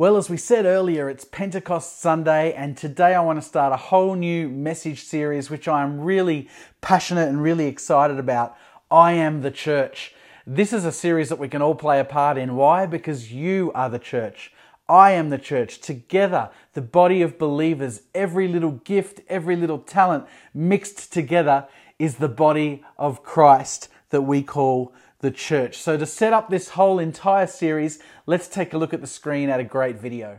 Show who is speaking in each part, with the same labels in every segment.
Speaker 1: Well, as we said earlier, it's Pentecost Sunday, and today I want to start a whole new message series, which I am really passionate and really excited about. I am the church. This is a series that we can all play a part in. Why? Because you are the church. I am the church. Together, the body of believers, every little gift, every little talent mixed together is the body of Christ that we call the church. So, to set up this whole entire series, let's take a look at the screen at a great video.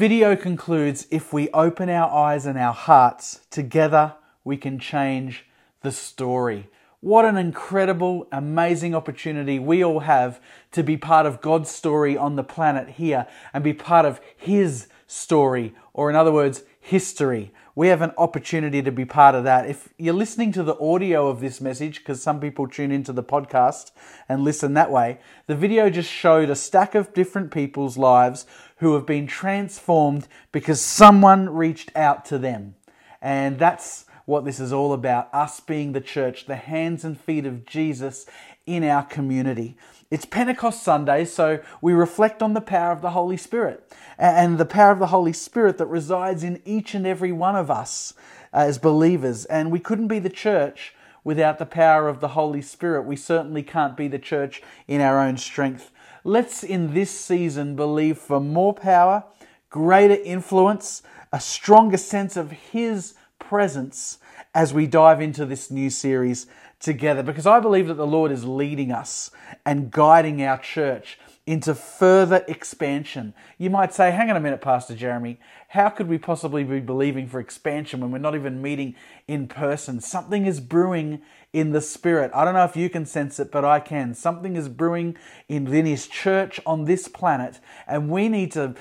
Speaker 1: Video concludes if we open our eyes and our hearts, together we can change the story. What an incredible, amazing opportunity we all have to be part of God's story on the planet here and be part of His story, or in other words, history. We have an opportunity to be part of that. If you're listening to the audio of this message, because some people tune into the podcast and listen that way, the video just showed a stack of different people's lives who have been transformed because someone reached out to them. And that's what this is all about us being the church, the hands and feet of Jesus in our community. It's Pentecost Sunday, so we reflect on the power of the Holy Spirit and the power of the Holy Spirit that resides in each and every one of us uh, as believers. And we couldn't be the church without the power of the Holy Spirit. We certainly can't be the church in our own strength. Let's in this season believe for more power, greater influence, a stronger sense of His presence as we dive into this new series together. Because I believe that the Lord is leading us and guiding our church into further expansion. You might say, hang on a minute, Pastor Jeremy, how could we possibly be believing for expansion when we're not even meeting in person? Something is brewing in the spirit. I don't know if you can sense it, but I can. Something is brewing in His church on this planet, and we need to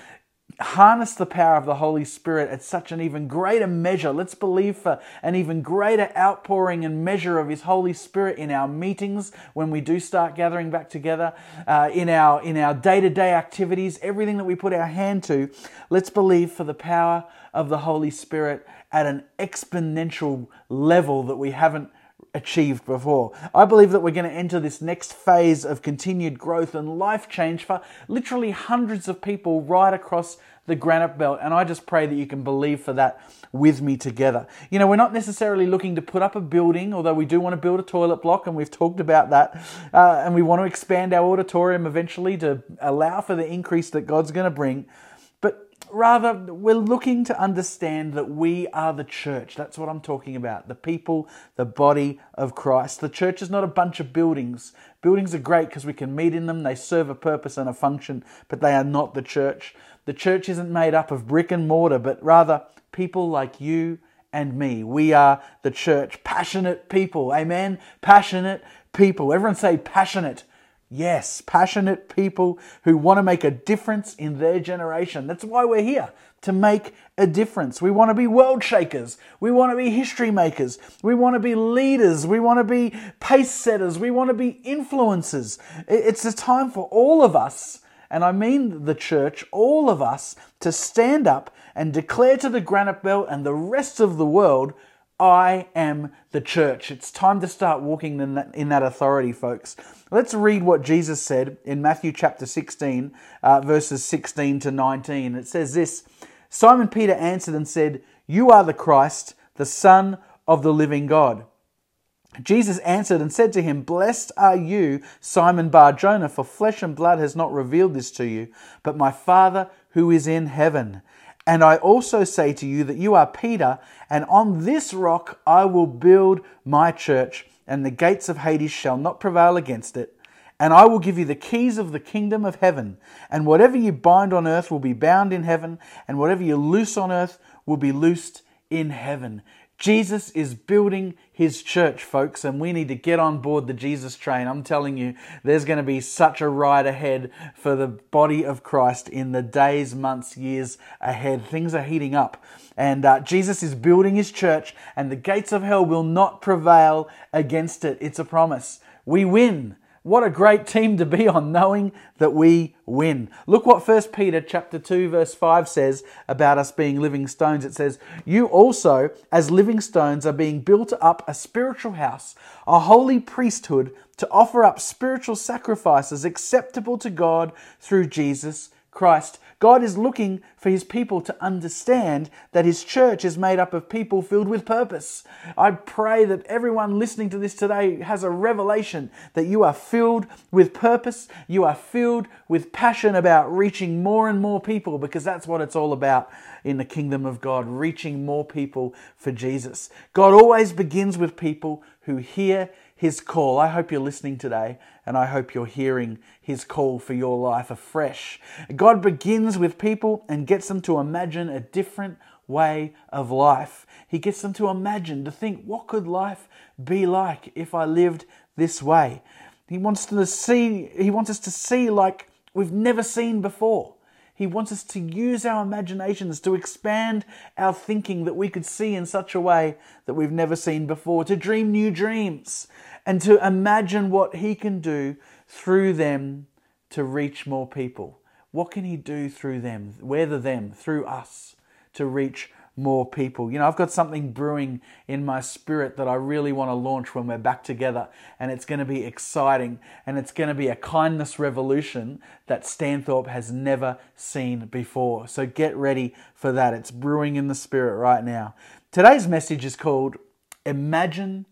Speaker 1: harness the power of the Holy Spirit at such an even greater measure. Let's believe for an even greater outpouring and measure of His Holy Spirit in our meetings when we do start gathering back together, uh, in our in our day to day activities, everything that we put our hand to. Let's believe for the power of the Holy Spirit at an exponential level that we haven't achieved before. I believe that we're going to enter this next phase of continued growth and life change for literally hundreds of people right across the granite belt. And I just pray that you can believe for that with me together. You know, we're not necessarily looking to put up a building, although we do want to build a toilet block, and we've talked about that. Uh, and we want to expand our auditorium eventually to allow for the increase that God's going to bring. Rather, we're looking to understand that we are the church. That's what I'm talking about. The people, the body of Christ. The church is not a bunch of buildings. Buildings are great because we can meet in them, they serve a purpose and a function, but they are not the church. The church isn't made up of brick and mortar, but rather people like you and me. We are the church, passionate people. Amen. Passionate people. Everyone say passionate. Yes, passionate people who want to make a difference in their generation. That's why we're here, to make a difference. We want to be world shakers. We want to be history makers. We want to be leaders. We want to be pace setters. We want to be influencers. It's a time for all of us, and I mean the church, all of us, to stand up and declare to the granite belt and the rest of the world I am the church. It's time to start walking in that, in that authority, folks. Let's read what Jesus said in Matthew chapter 16, uh, verses 16 to 19. It says this Simon Peter answered and said, You are the Christ, the Son of the living God. Jesus answered and said to him, Blessed are you, Simon Bar Jonah, for flesh and blood has not revealed this to you, but my Father who is in heaven. And I also say to you that you are Peter, and on this rock I will build my church, and the gates of Hades shall not prevail against it. And I will give you the keys of the kingdom of heaven. And whatever you bind on earth will be bound in heaven, and whatever you loose on earth will be loosed in heaven. Jesus is building his church, folks, and we need to get on board the Jesus train. I'm telling you, there's going to be such a ride ahead for the body of Christ in the days, months, years ahead. Things are heating up, and uh, Jesus is building his church, and the gates of hell will not prevail against it. It's a promise. We win. What a great team to be on, knowing that we win. Look what 1 Peter chapter 2 verse 5 says about us being living stones. It says, "You also as living stones are being built up a spiritual house, a holy priesthood to offer up spiritual sacrifices acceptable to God through Jesus Christ. God is looking for his people to understand that his church is made up of people filled with purpose. I pray that everyone listening to this today has a revelation that you are filled with purpose, you are filled with passion about reaching more and more people because that's what it's all about in the kingdom of God, reaching more people for Jesus. God always begins with people who hear his call. I hope you're listening today and I hope you're hearing his call for your life afresh. God begins with people and gets them to imagine a different way of life. He gets them to imagine, to think, what could life be like if I lived this way? He wants to see, he wants us to see like we've never seen before. He wants us to use our imaginations to expand our thinking that we could see in such a way that we've never seen before, to dream new dreams and to imagine what He can do through them to reach more people. What can He do through them? whether them? Through us to reach more people. You know, I've got something brewing in my spirit that I really want to launch when we're back together, and it's going to be exciting and it's going to be a kindness revolution that Stanthorpe has never seen before. So get ready for that. It's brewing in the spirit right now. Today's message is called Imagine,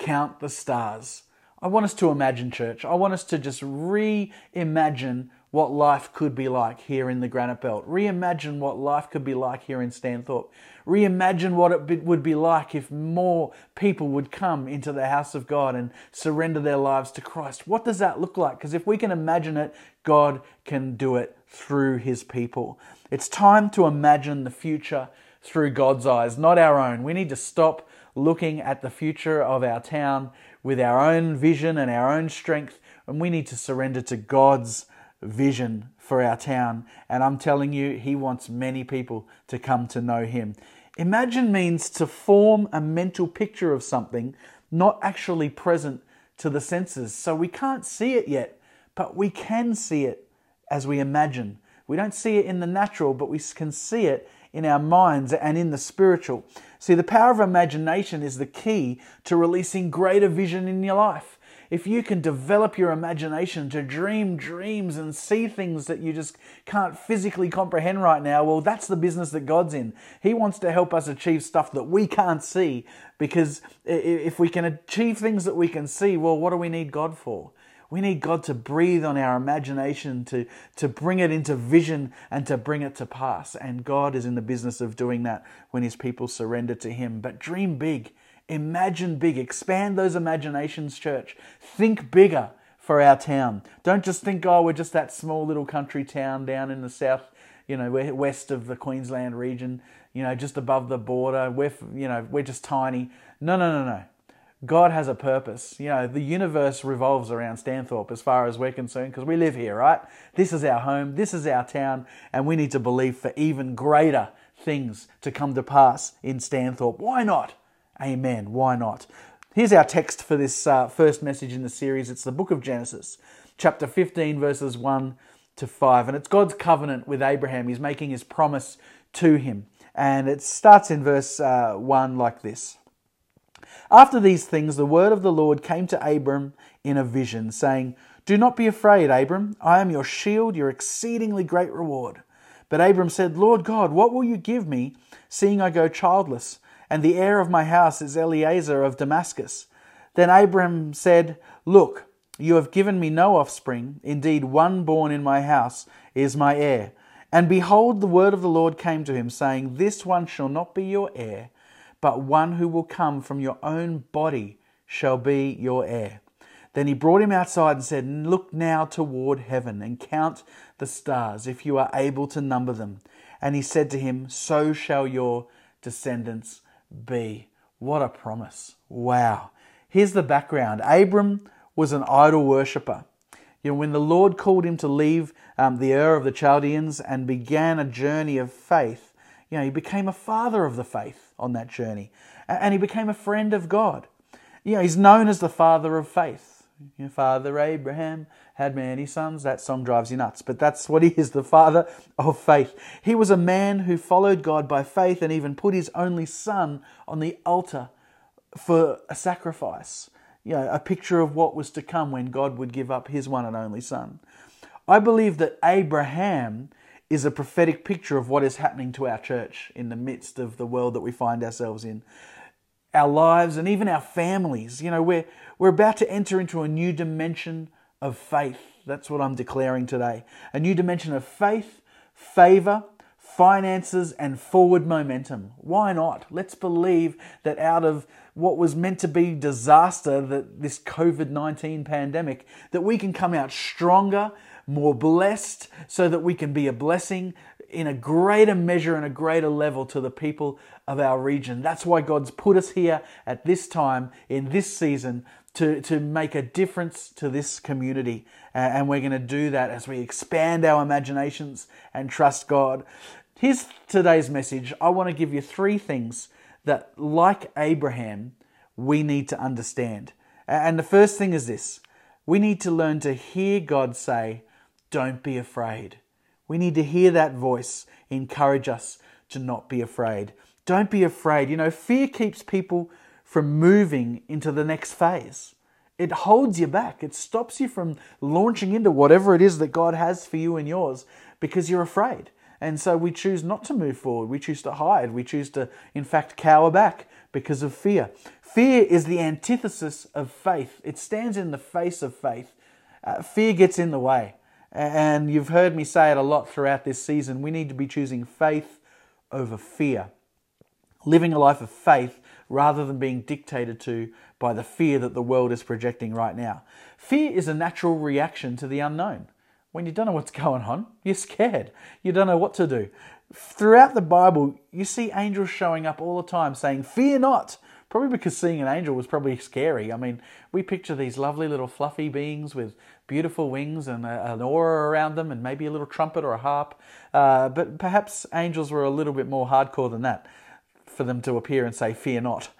Speaker 1: Count the Stars. I want us to imagine, church. I want us to just reimagine what life could be like here in the Granite Belt. Reimagine what life could be like here in Stanthorpe. Reimagine what it would be like if more people would come into the house of God and surrender their lives to Christ. What does that look like? Because if we can imagine it, God can do it through his people. It's time to imagine the future through God's eyes, not our own. We need to stop looking at the future of our town with our own vision and our own strength, and we need to surrender to God's vision for our town. And I'm telling you, He wants many people to come to know Him. Imagine means to form a mental picture of something not actually present to the senses. So we can't see it yet, but we can see it as we imagine. We don't see it in the natural, but we can see it in our minds and in the spiritual. See, the power of imagination is the key to releasing greater vision in your life if you can develop your imagination to dream dreams and see things that you just can't physically comprehend right now, well, that's the business that God's in. He wants to help us achieve stuff that we can't see because if we can achieve things that we can see, well, what do we need God for? We need God to breathe on our imagination, to, to bring it into vision and to bring it to pass. And God is in the business of doing that when His people surrender to Him. But dream big, imagine big, expand those imaginations, church. Think bigger for our town. Don't just think, oh, we're just that small little country town down in the south, you know, west of the Queensland region, you know, just above the border. We're, you know, we're just tiny. No, no, no, no. God has a purpose. You know, the universe revolves around Stanthorpe as far as we're concerned because we live here, right? This is our home, this is our town, and we need to believe for even greater things to come to pass in Stanthorpe. Why not? Amen. Why not? Here's our text for this uh, first message in the series. It's the book of Genesis, chapter 15, verses 1 to 5. And it's God's covenant with Abraham. He's making his promise to him. And it starts in verse uh, 1 like this. After these things, the word of the Lord came to Abram in a vision, saying, Do not be afraid, Abram. I am your shield, your exceedingly great reward. But Abram said, Lord God, what will you give me, seeing I go childless? And the heir of my house is Eliezer of Damascus. Then Abram said, Look, you have given me no offspring. Indeed, one born in my house is my heir. And behold, the word of the Lord came to him, saying, This one shall not be your heir but one who will come from your own body shall be your heir. Then he brought him outside and said, Look now toward heaven and count the stars, if you are able to number them. And he said to him, So shall your descendants be. What a promise. Wow. Here's the background Abram was an idol worshipper. You know, when the Lord called him to leave um, the Ur of the Chaldeans and began a journey of faith, you know, he became a father of the faith on that journey. And he became a friend of God. You know, he's known as the father of faith. You know, father Abraham had many sons. That song drives you nuts, but that's what he is the father of faith. He was a man who followed God by faith and even put his only son on the altar for a sacrifice. You know, a picture of what was to come when God would give up his one and only son. I believe that Abraham is a prophetic picture of what is happening to our church in the midst of the world that we find ourselves in. Our lives and even our families. You know, we're, we're about to enter into a new dimension of faith. That's what I'm declaring today. A new dimension of faith, favor, finances, and forward momentum. Why not? Let's believe that out of what was meant to be disaster, that this COVID 19 pandemic, that we can come out stronger more blessed, so that we can be a blessing in a greater measure and a greater level to the people of our region. That's why God's put us here at this time, in this season, to, to make a difference to this community. And we're going to do that as we expand our imaginations and trust God. Here's today's message. I want to give you three things that, like Abraham, we need to understand. And the first thing is this we need to learn to hear God say, don't be afraid. We need to hear that voice encourage us to not be afraid. Don't be afraid. You know, fear keeps people from moving into the next phase. It holds you back. It stops you from launching into whatever it is that God has for you and yours because you're afraid. And so we choose not to move forward. We choose to hide. We choose to, in fact, cower back because of fear. Fear is the antithesis of faith, it stands in the face of faith. Uh, fear gets in the way. And you've heard me say it a lot throughout this season. We need to be choosing faith over fear, living a life of faith rather than being dictated to by the fear that the world is projecting right now. Fear is a natural reaction to the unknown. When you don't know what's going on, you're scared. You don't know what to do. Throughout the Bible, you see angels showing up all the time saying, Fear not. Probably because seeing an angel was probably scary. I mean, we picture these lovely little fluffy beings with beautiful wings and a, an aura around them and maybe a little trumpet or a harp. Uh, but perhaps angels were a little bit more hardcore than that for them to appear and say, Fear not.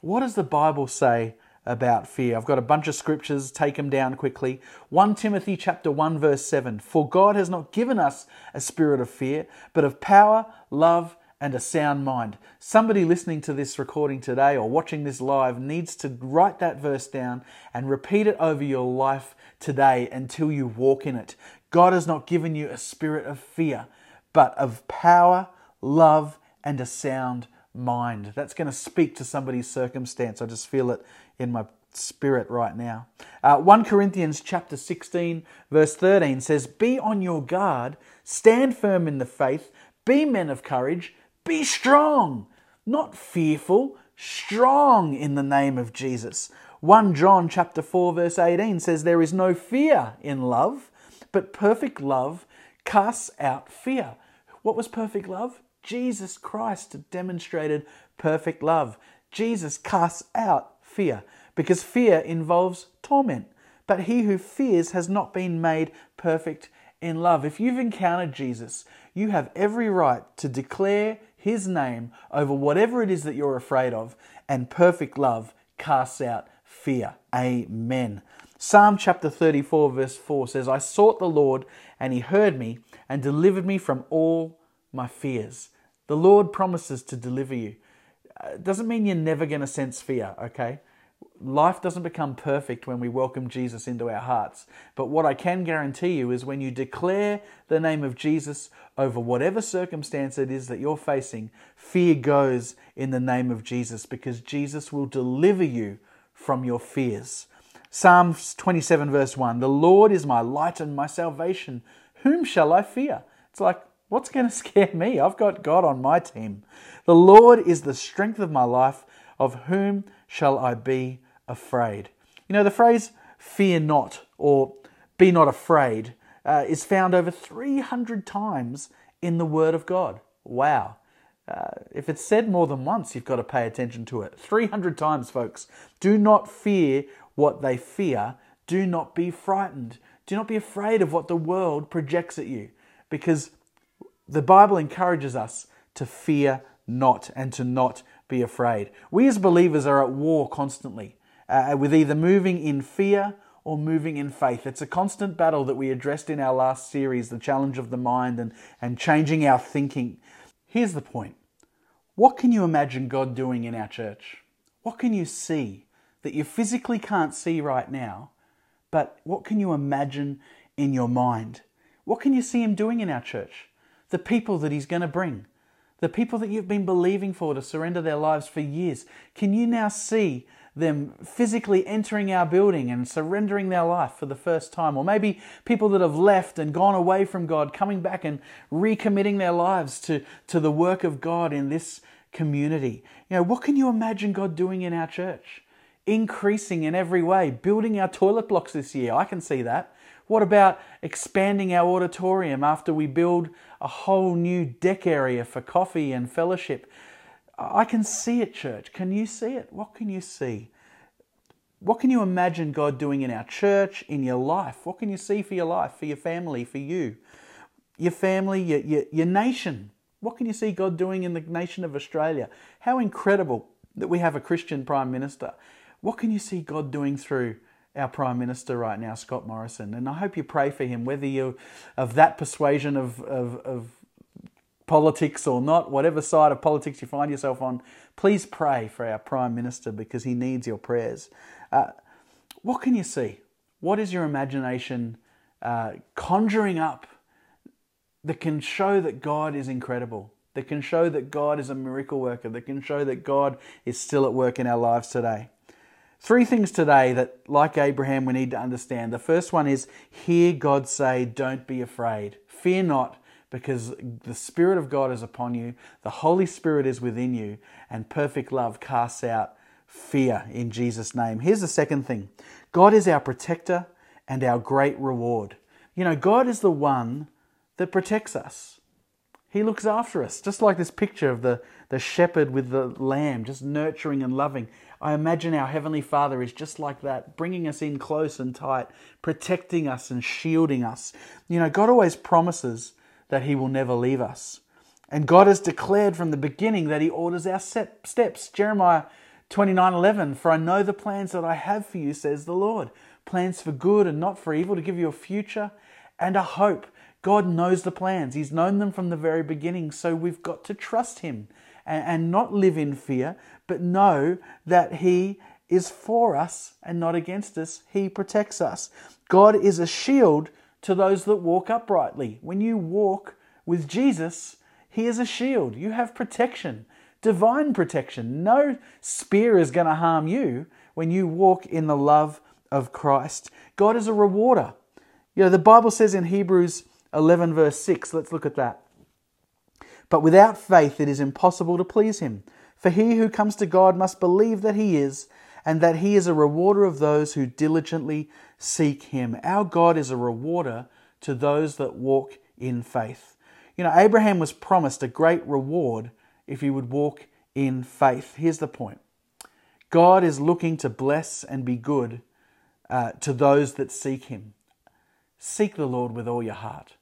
Speaker 1: What does the Bible say about fear? I've got a bunch of scriptures, take them down quickly. 1 Timothy chapter 1 verse 7. For God has not given us a spirit of fear, but of power, love, and a sound mind. Somebody listening to this recording today or watching this live needs to write that verse down and repeat it over your life today until you walk in it. God has not given you a spirit of fear, but of power, love, and a sound mind. That's going to speak to somebody's circumstance. I just feel it in my spirit right now. Uh, 1 Corinthians chapter 16 verse 13 says, "Be on your guard, stand firm in the faith, be men of courage, be strong, not fearful, strong in the name of Jesus." 1 John chapter 4 verse 18 says there is no fear in love, but perfect love casts out fear. What was perfect love? Jesus Christ demonstrated perfect love. Jesus casts out fear because fear involves torment. But he who fears has not been made perfect in love. If you've encountered Jesus, you have every right to declare his name over whatever it is that you're afraid of, and perfect love casts out fear. Amen. Psalm chapter 34, verse 4 says, I sought the Lord, and he heard me and delivered me from all my fears. The Lord promises to deliver you. It uh, doesn't mean you're never going to sense fear, okay? Life doesn't become perfect when we welcome Jesus into our hearts. But what I can guarantee you is when you declare the name of Jesus over whatever circumstance it is that you're facing, fear goes in the name of Jesus because Jesus will deliver you from your fears. Psalms 27, verse 1 The Lord is my light and my salvation. Whom shall I fear? It's like, what's going to scare me? I've got God on my team. The Lord is the strength of my life. Of whom shall I be afraid? You know, the phrase fear not or be not afraid uh, is found over 300 times in the Word of God. Wow. Uh, if it's said more than once, you've got to pay attention to it. 300 times, folks. Do not fear what they fear. Do not be frightened. Do not be afraid of what the world projects at you because the Bible encourages us to fear not and to not be afraid. We as believers are at war constantly uh, with either moving in fear or moving in faith. It's a constant battle that we addressed in our last series, the challenge of the mind and, and changing our thinking. Here's the point what can you imagine God doing in our church? What can you see? that you physically can't see right now, but what can you imagine in your mind? What can you see Him doing in our church? The people that He's going to bring, the people that you've been believing for to surrender their lives for years. Can you now see them physically entering our building and surrendering their life for the first time? Or maybe people that have left and gone away from God, coming back and recommitting their lives to, to the work of God in this community. You know, what can you imagine God doing in our church? increasing in every way, building our toilet blocks this year. I can see that. What about expanding our auditorium after we build a whole new deck area for coffee and fellowship? I can see it, church. Can you see it? What can you see? What can you imagine God doing in our church, in your life? What can you see for your life, for your family, for you, your family, your, your, your nation? What can you see God doing in the nation of Australia? How incredible that we have a Christian Prime Minister. What can you see God doing through our Prime Minister right now, Scott Morrison? And I hope you pray for him, whether you're of that persuasion of, of, of politics or not, whatever side of politics you find yourself on, please pray for our Prime Minister because he needs your prayers. Uh, what can you see? What is your imagination uh, conjuring up that can show that God is incredible, that can show that God is a miracle worker, that can show that God is still at work in our lives today? Three things today that, like Abraham, we need to understand. The first one is hear God say, Don't be afraid. Fear not, because the Spirit of God is upon you, the Holy Spirit is within you, and perfect love casts out fear in Jesus' name. Here's the second thing God is our protector and our great reward. You know, God is the one that protects us. He looks after us, just like this picture of the, the shepherd with the lamb, just nurturing and loving. I imagine our Heavenly Father is just like that, bringing us in close and tight, protecting us and shielding us. You know, God always promises that He will never leave us. And God has declared from the beginning that He orders our steps. Jeremiah 29 11, For I know the plans that I have for you, says the Lord plans for good and not for evil, to give you a future and a hope. God knows the plans. He's known them from the very beginning. So we've got to trust Him and, and not live in fear, but know that He is for us and not against us. He protects us. God is a shield to those that walk uprightly. When you walk with Jesus, He is a shield. You have protection divine protection. No spear is going to harm you when you walk in the love of Christ. God is a rewarder. You know, the Bible says in Hebrews 11, verse 6, let's look at that. But without faith, it is impossible to please him. For he who comes to God must believe that he is, and that he is a rewarder of those who diligently seek him. Our God is a rewarder to those that walk in faith. You know, Abraham was promised a great reward if he would walk in faith. Here's the point God is looking to bless and be good uh, to those that seek him. Seek the Lord with all your heart.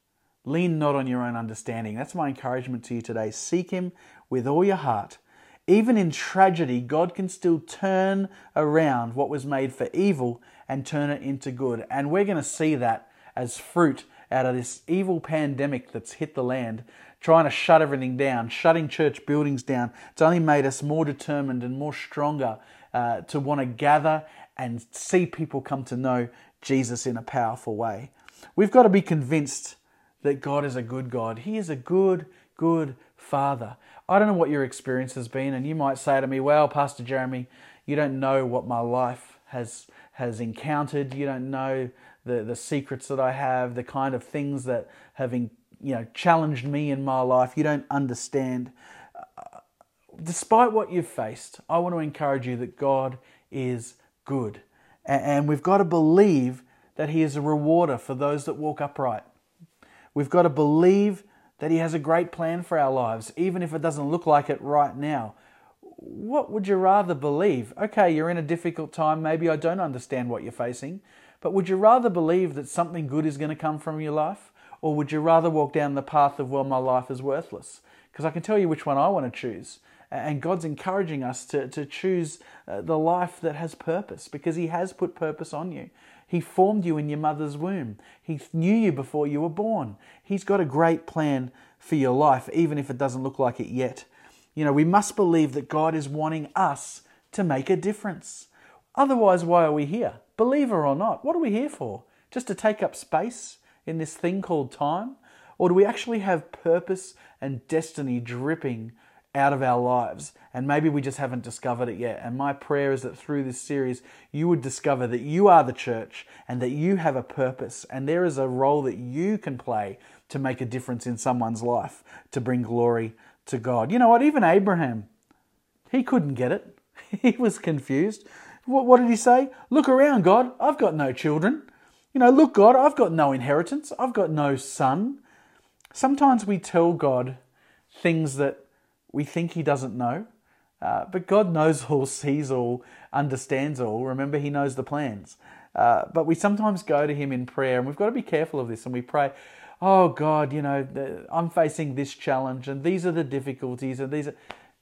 Speaker 1: Lean not on your own understanding. That's my encouragement to you today. Seek Him with all your heart. Even in tragedy, God can still turn around what was made for evil and turn it into good. And we're going to see that as fruit out of this evil pandemic that's hit the land, trying to shut everything down, shutting church buildings down. It's only made us more determined and more stronger uh, to want to gather and see people come to know Jesus in a powerful way. We've got to be convinced that God is a good God. He is a good, good Father. I don't know what your experience has been, and you might say to me, Well, Pastor Jeremy, you don't know what my life has has encountered. You don't know the, the secrets that I have, the kind of things that have you know challenged me in my life. You don't understand. Uh, despite what you've faced, I want to encourage you that God is good. And we've got to believe that He is a rewarder for those that walk upright. We've got to believe that He has a great plan for our lives, even if it doesn't look like it right now. What would you rather believe? Okay, you're in a difficult time. Maybe I don't understand what you're facing, but would you rather believe that something good is going to come from your life? Or would you rather walk down the path of, well, my life is worthless? Because I can tell you which one I want to choose. And God's encouraging us to, to choose uh, the life that has purpose because He has put purpose on you. He formed you in your mother's womb. He knew you before you were born. He's got a great plan for your life, even if it doesn't look like it yet. You know, we must believe that God is wanting us to make a difference. Otherwise, why are we here? Believer or not, what are we here for? Just to take up space in this thing called time? Or do we actually have purpose and destiny dripping out of our lives. And maybe we just haven't discovered it yet. And my prayer is that through this series, you would discover that you are the church and that you have a purpose and there is a role that you can play to make a difference in someone's life to bring glory to God. You know what? Even Abraham, he couldn't get it. He was confused. What, did he say? Look around, God. I've got no children. You know, look, God, I've got no inheritance. I've got no son. Sometimes we tell God things that we think He doesn't know, uh, but God knows all, sees all, understands all. Remember, He knows the plans. Uh, but we sometimes go to Him in prayer, and we've got to be careful of this. And we pray, "Oh God, you know, I'm facing this challenge, and these are the difficulties, and these are."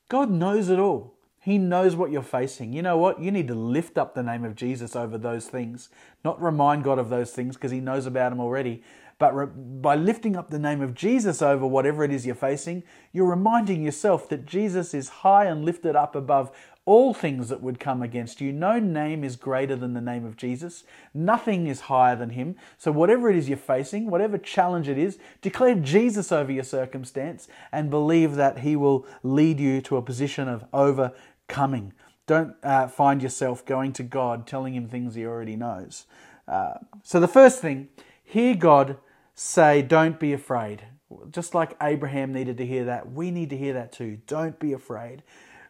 Speaker 1: God knows it all. He knows what you're facing. You know what? You need to lift up the name of Jesus over those things, not remind God of those things because He knows about them already, but by lifting up the name of Jesus over whatever it is you're facing, you're reminding yourself that Jesus is high and lifted up above all things that would come against you. No name is greater than the name of Jesus. Nothing is higher than him. So, whatever it is you're facing, whatever challenge it is, declare Jesus over your circumstance and believe that he will lead you to a position of overcoming. Don't uh, find yourself going to God telling him things he already knows. Uh, so, the first thing, hear God say, Don't be afraid. Just like Abraham needed to hear that, we need to hear that too. Don't be afraid.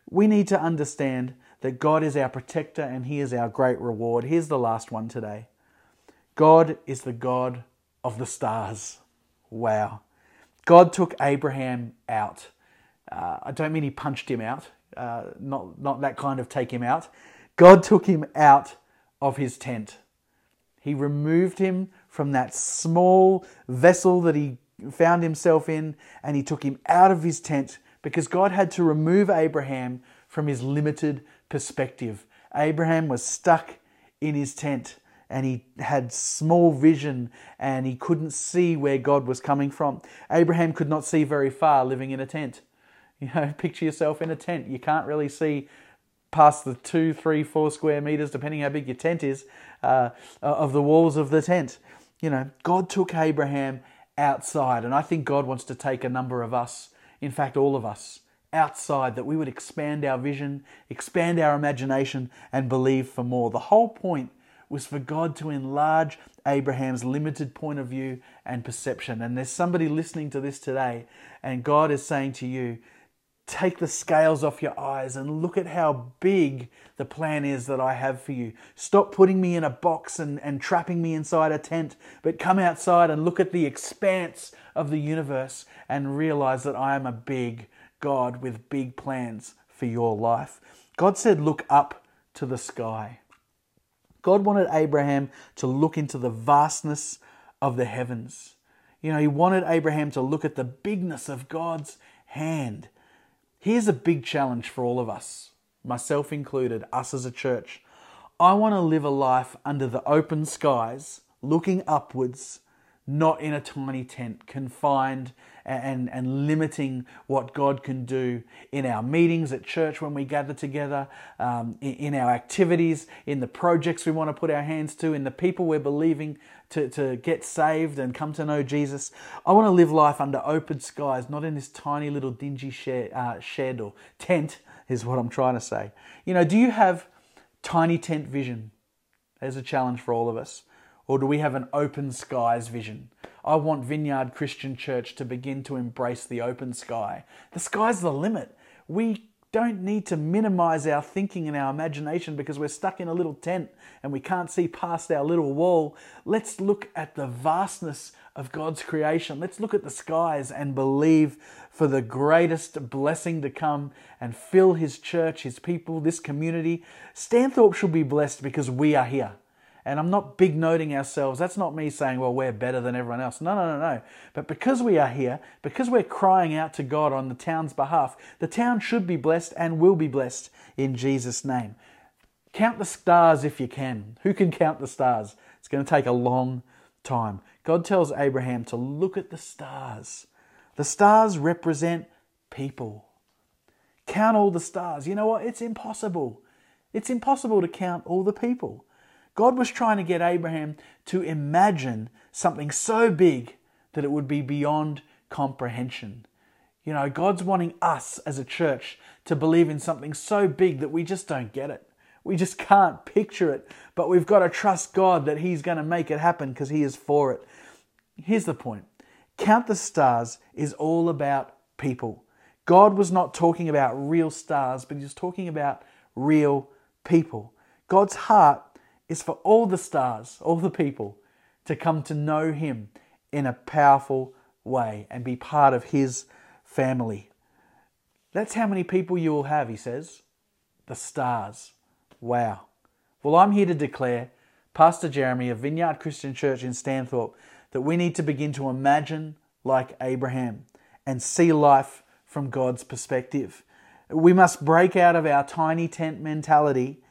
Speaker 1: We need to understand that God is our protector and He is our great reward. Here's the last one today God is the God of the stars. Wow. God took Abraham out. Uh, I don't mean He punched him out, uh, not, not that kind of take him out. God took him out of his tent. He removed him from that small vessel that he found himself in and he took him out of his tent because God had to remove Abraham from his limited perspective. Abraham was stuck in his tent and he had small vision and he couldn't see where God was coming from. Abraham could not see very far living in a tent. You know, picture yourself in a tent. You can't really see past the two, three, four square meters, depending how big your tent is, uh, of the walls of the tent. You know, God took Abraham outside, and I think God wants to take a number of us, in fact, all of us, outside, that we would expand our vision, expand our imagination, and believe for more. The whole point was for God to enlarge Abraham's limited point of view and perception. And there's somebody listening to this today, and God is saying to you, take the scales off your eyes and look at how big the plan is that I have for you. Stop putting me in a box and, and trapping me inside a tent, but come outside and look at the expanse of the universe and realize that I am a big God with big plans for your life. God said, Look up to the sky. God wanted Abraham to look into the vastness of the heavens. You know, he wanted Abraham to look at the bigness of God's hand. Here's a big challenge for all of us, myself included, us as a church. I want to live a life under the open skies, looking upwards, not in a tiny tent, confined and, and limiting what God can do in our meetings at church when we gather together, um, in, in our activities, in the projects we want to put our hands to, in the people we're believing to, to get saved and come to know Jesus. I want to live life under open skies, not in this tiny little dingy shed, uh, shed or tent, is what I'm trying to say. You know, do you have tiny tent vision? There's a challenge for all of us. Or do we have an open skies vision? I want Vineyard Christian Church to begin to embrace the open sky. The sky's the limit. We don't need to minimize our thinking and our imagination because we're stuck in a little tent and we can't see past our little wall. Let's look at the vastness of God's creation. Let's look at the skies and believe for the greatest blessing to come and fill His church, His people, this community. Stanthorpe should be blessed because we are here. And I'm not big noting ourselves. That's not me saying, well, we're better than everyone else. No, no, no, no. But because we are here, because we're crying out to God on the town's behalf, the town should be blessed and will be blessed in Jesus' name. Count the stars if you can. Who can count the stars? It's going to take a long time. God tells Abraham to look at the stars. The stars represent people. Count all the stars. You know what? It's impossible. It's impossible to count all the people. God was trying to get Abraham to imagine something so big that it would be beyond comprehension. You know, God's wanting us as a church to believe in something so big that we just don't get it. We just can't picture it, but we've got to trust God that He's going to make it happen because He is for it. Here's the point Count the Stars is all about people. God was not talking about real stars, but He was talking about real people. God's heart is for all the stars, all the people, to come to know Him in a powerful way and be part of His family. That's how many people you will have, he says. The stars. Wow. Well, I'm here to declare, Pastor Jeremy of Vineyard Christian Church in Stanthorpe, that we need to begin to imagine like Abraham and see life from God's perspective. We must break out of our tiny tent mentality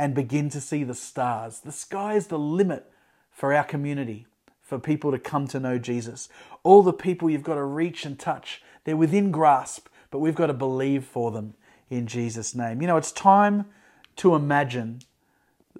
Speaker 1: and begin to see the stars. The sky is the limit for our community, for people to come to know Jesus. All the people you've got to reach and touch, they're within grasp, but we've got to believe for them in Jesus' name. You know, it's time to imagine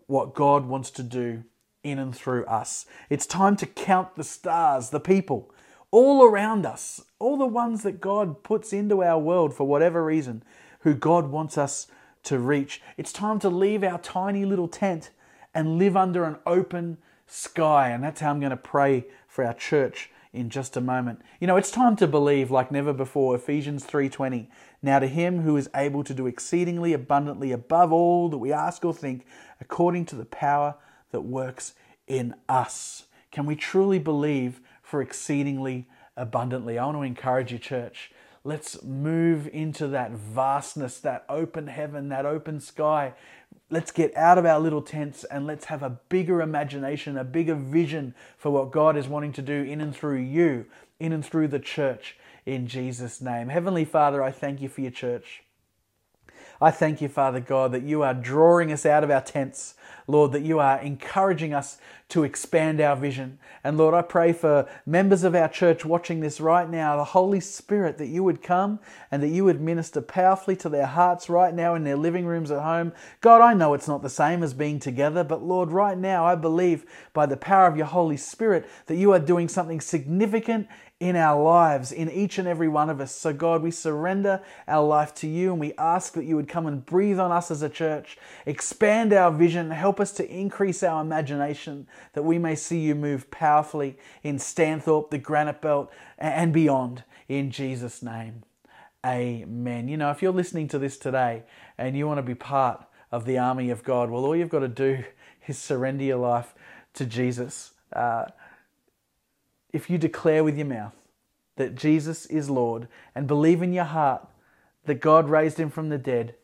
Speaker 1: what God wants to do in and through us. It's time to count the stars, the people all around us, all the ones that God puts into our world for whatever reason, who God wants us to reach. It's time to leave our tiny little tent and live under an open sky. And that's how I'm going to pray for our church in just a moment. You know, it's time to believe like never before. Ephesians 3:20. Now to him who is able to do exceedingly abundantly above all that we ask or think, according to the power that works in us. Can we truly believe for exceedingly abundantly? I want to encourage you, church. Let's move into that vastness, that open heaven, that open sky. Let's get out of our little tents and let's have a bigger imagination, a bigger vision for what God is wanting to do in and through you, in and through the church, in Jesus' name. Heavenly Father, I thank you for your church. I thank you, Father God, that you are drawing us out of our tents Lord, that you are encouraging us to expand our vision. And Lord, I pray for members of our church watching this right now, the Holy Spirit, that you would come and that you would minister powerfully to their hearts right now in their living rooms at home. God, I know it's not the same as being together, but Lord, right now I believe by the power of your Holy Spirit that you are doing something significant in our lives, in each and every one of us. So, God, we surrender our life to you and we ask that you would come and breathe on us as a church, expand our vision, help us to increase our imagination, that we may see you move powerfully in Stanthorpe, the Granite Belt, and beyond. In Jesus' name. Amen. You know, if you're listening to this today and you want to be part of the army of God, well, all you've got to do is surrender your life to Jesus. Uh, if you declare with your mouth that Jesus is Lord and believe in your heart that God raised him from the dead,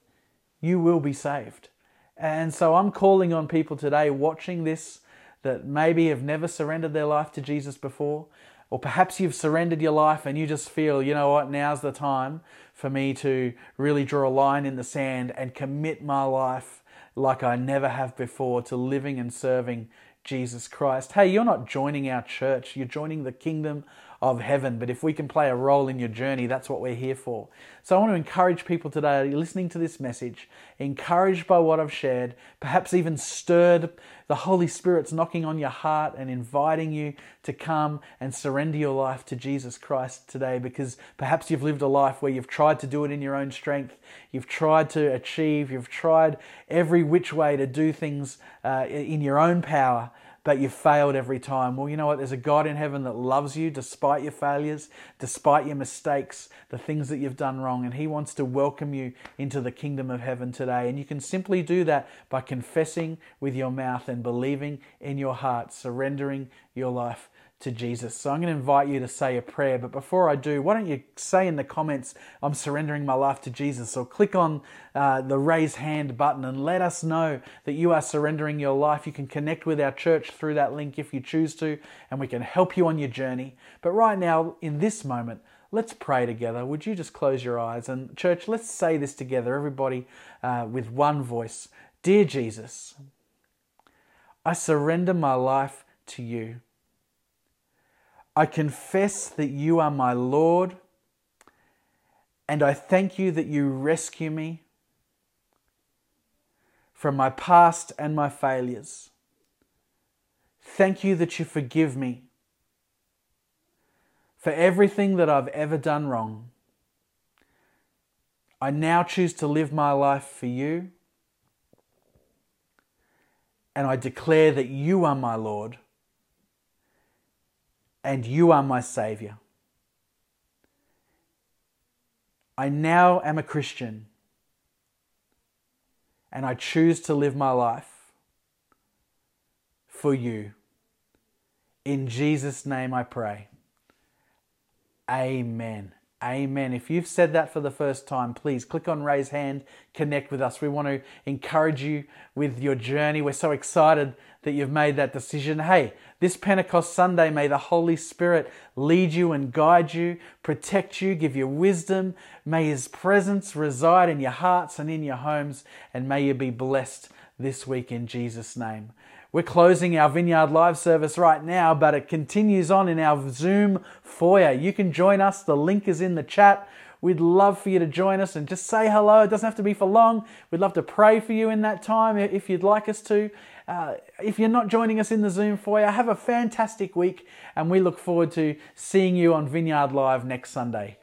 Speaker 1: you will be saved. And so I'm calling on people today watching this that maybe have never surrendered their life to Jesus before, or perhaps you've surrendered your life and you just feel, you know what, now's the time for me to really draw a line in the sand and commit my life like I never have before to living and serving Jesus Christ. Hey, you're not joining our church, you're joining the kingdom of heaven. But if we can play a role in your journey, that's what we're here for. So I want to encourage people today listening to this message, encouraged by what I've shared, perhaps even stirred. The Holy Spirit's knocking on your heart and inviting you to come and surrender your life to Jesus Christ today because perhaps you've lived a life where you've tried to do it in your own strength, you've tried to achieve, you've tried every which way to do things uh, in your own power but you've failed every time. Well, you know what? There's a God in heaven that loves you despite your failures, despite your mistakes, the things that you've done wrong, and He wants to welcome you into the kingdom of heaven today. And you can simply do that by confessing with your mouth and believing in your heart, surrendering your life to Jesus. So I'm going to invite you to say a prayer. But before I do, why don't you say in the comments, I'm surrendering my life to Jesus, or click on uh, the raise hand button and let us know that you are surrendering your life. You can connect with our church through that link if you choose to, and we can help you on your journey. But right now, in this moment, let's pray together. Would you just close your eyes? And, church, let's say this together, everybody, uh, with one voice Dear Jesus, I surrender my life to you. I confess that you are my Lord, and I thank you that you rescue me from my past and my failures. Thank you that you forgive me for everything that I've ever done wrong. I now choose to live my life for you, and I declare that you are my Lord and you are my Savior. I now am a Christian and I choose to live my life for you. In Jesus' name I pray. Amen. Amen. If you've said that for the first time, please click on raise hand, connect with us. We want to encourage you with your journey. We're so excited that you've made that decision. Hey, this Pentecost Sunday, may the Holy Spirit lead you and guide you, protect you, give you wisdom. May His presence reside in your hearts and in your homes, and may you be blessed this week in Jesus' name. We're closing our Vineyard Live service right now, but it continues on in our Zoom foyer. You can join us. The link is in the chat. We'd love for you to join us and just say hello. It doesn't have to be for long. We'd love to pray for you in that time if you'd like us to. Uh, if you're not joining us in the Zoom foyer, have a fantastic week and we look forward to seeing you on Vineyard Live next Sunday.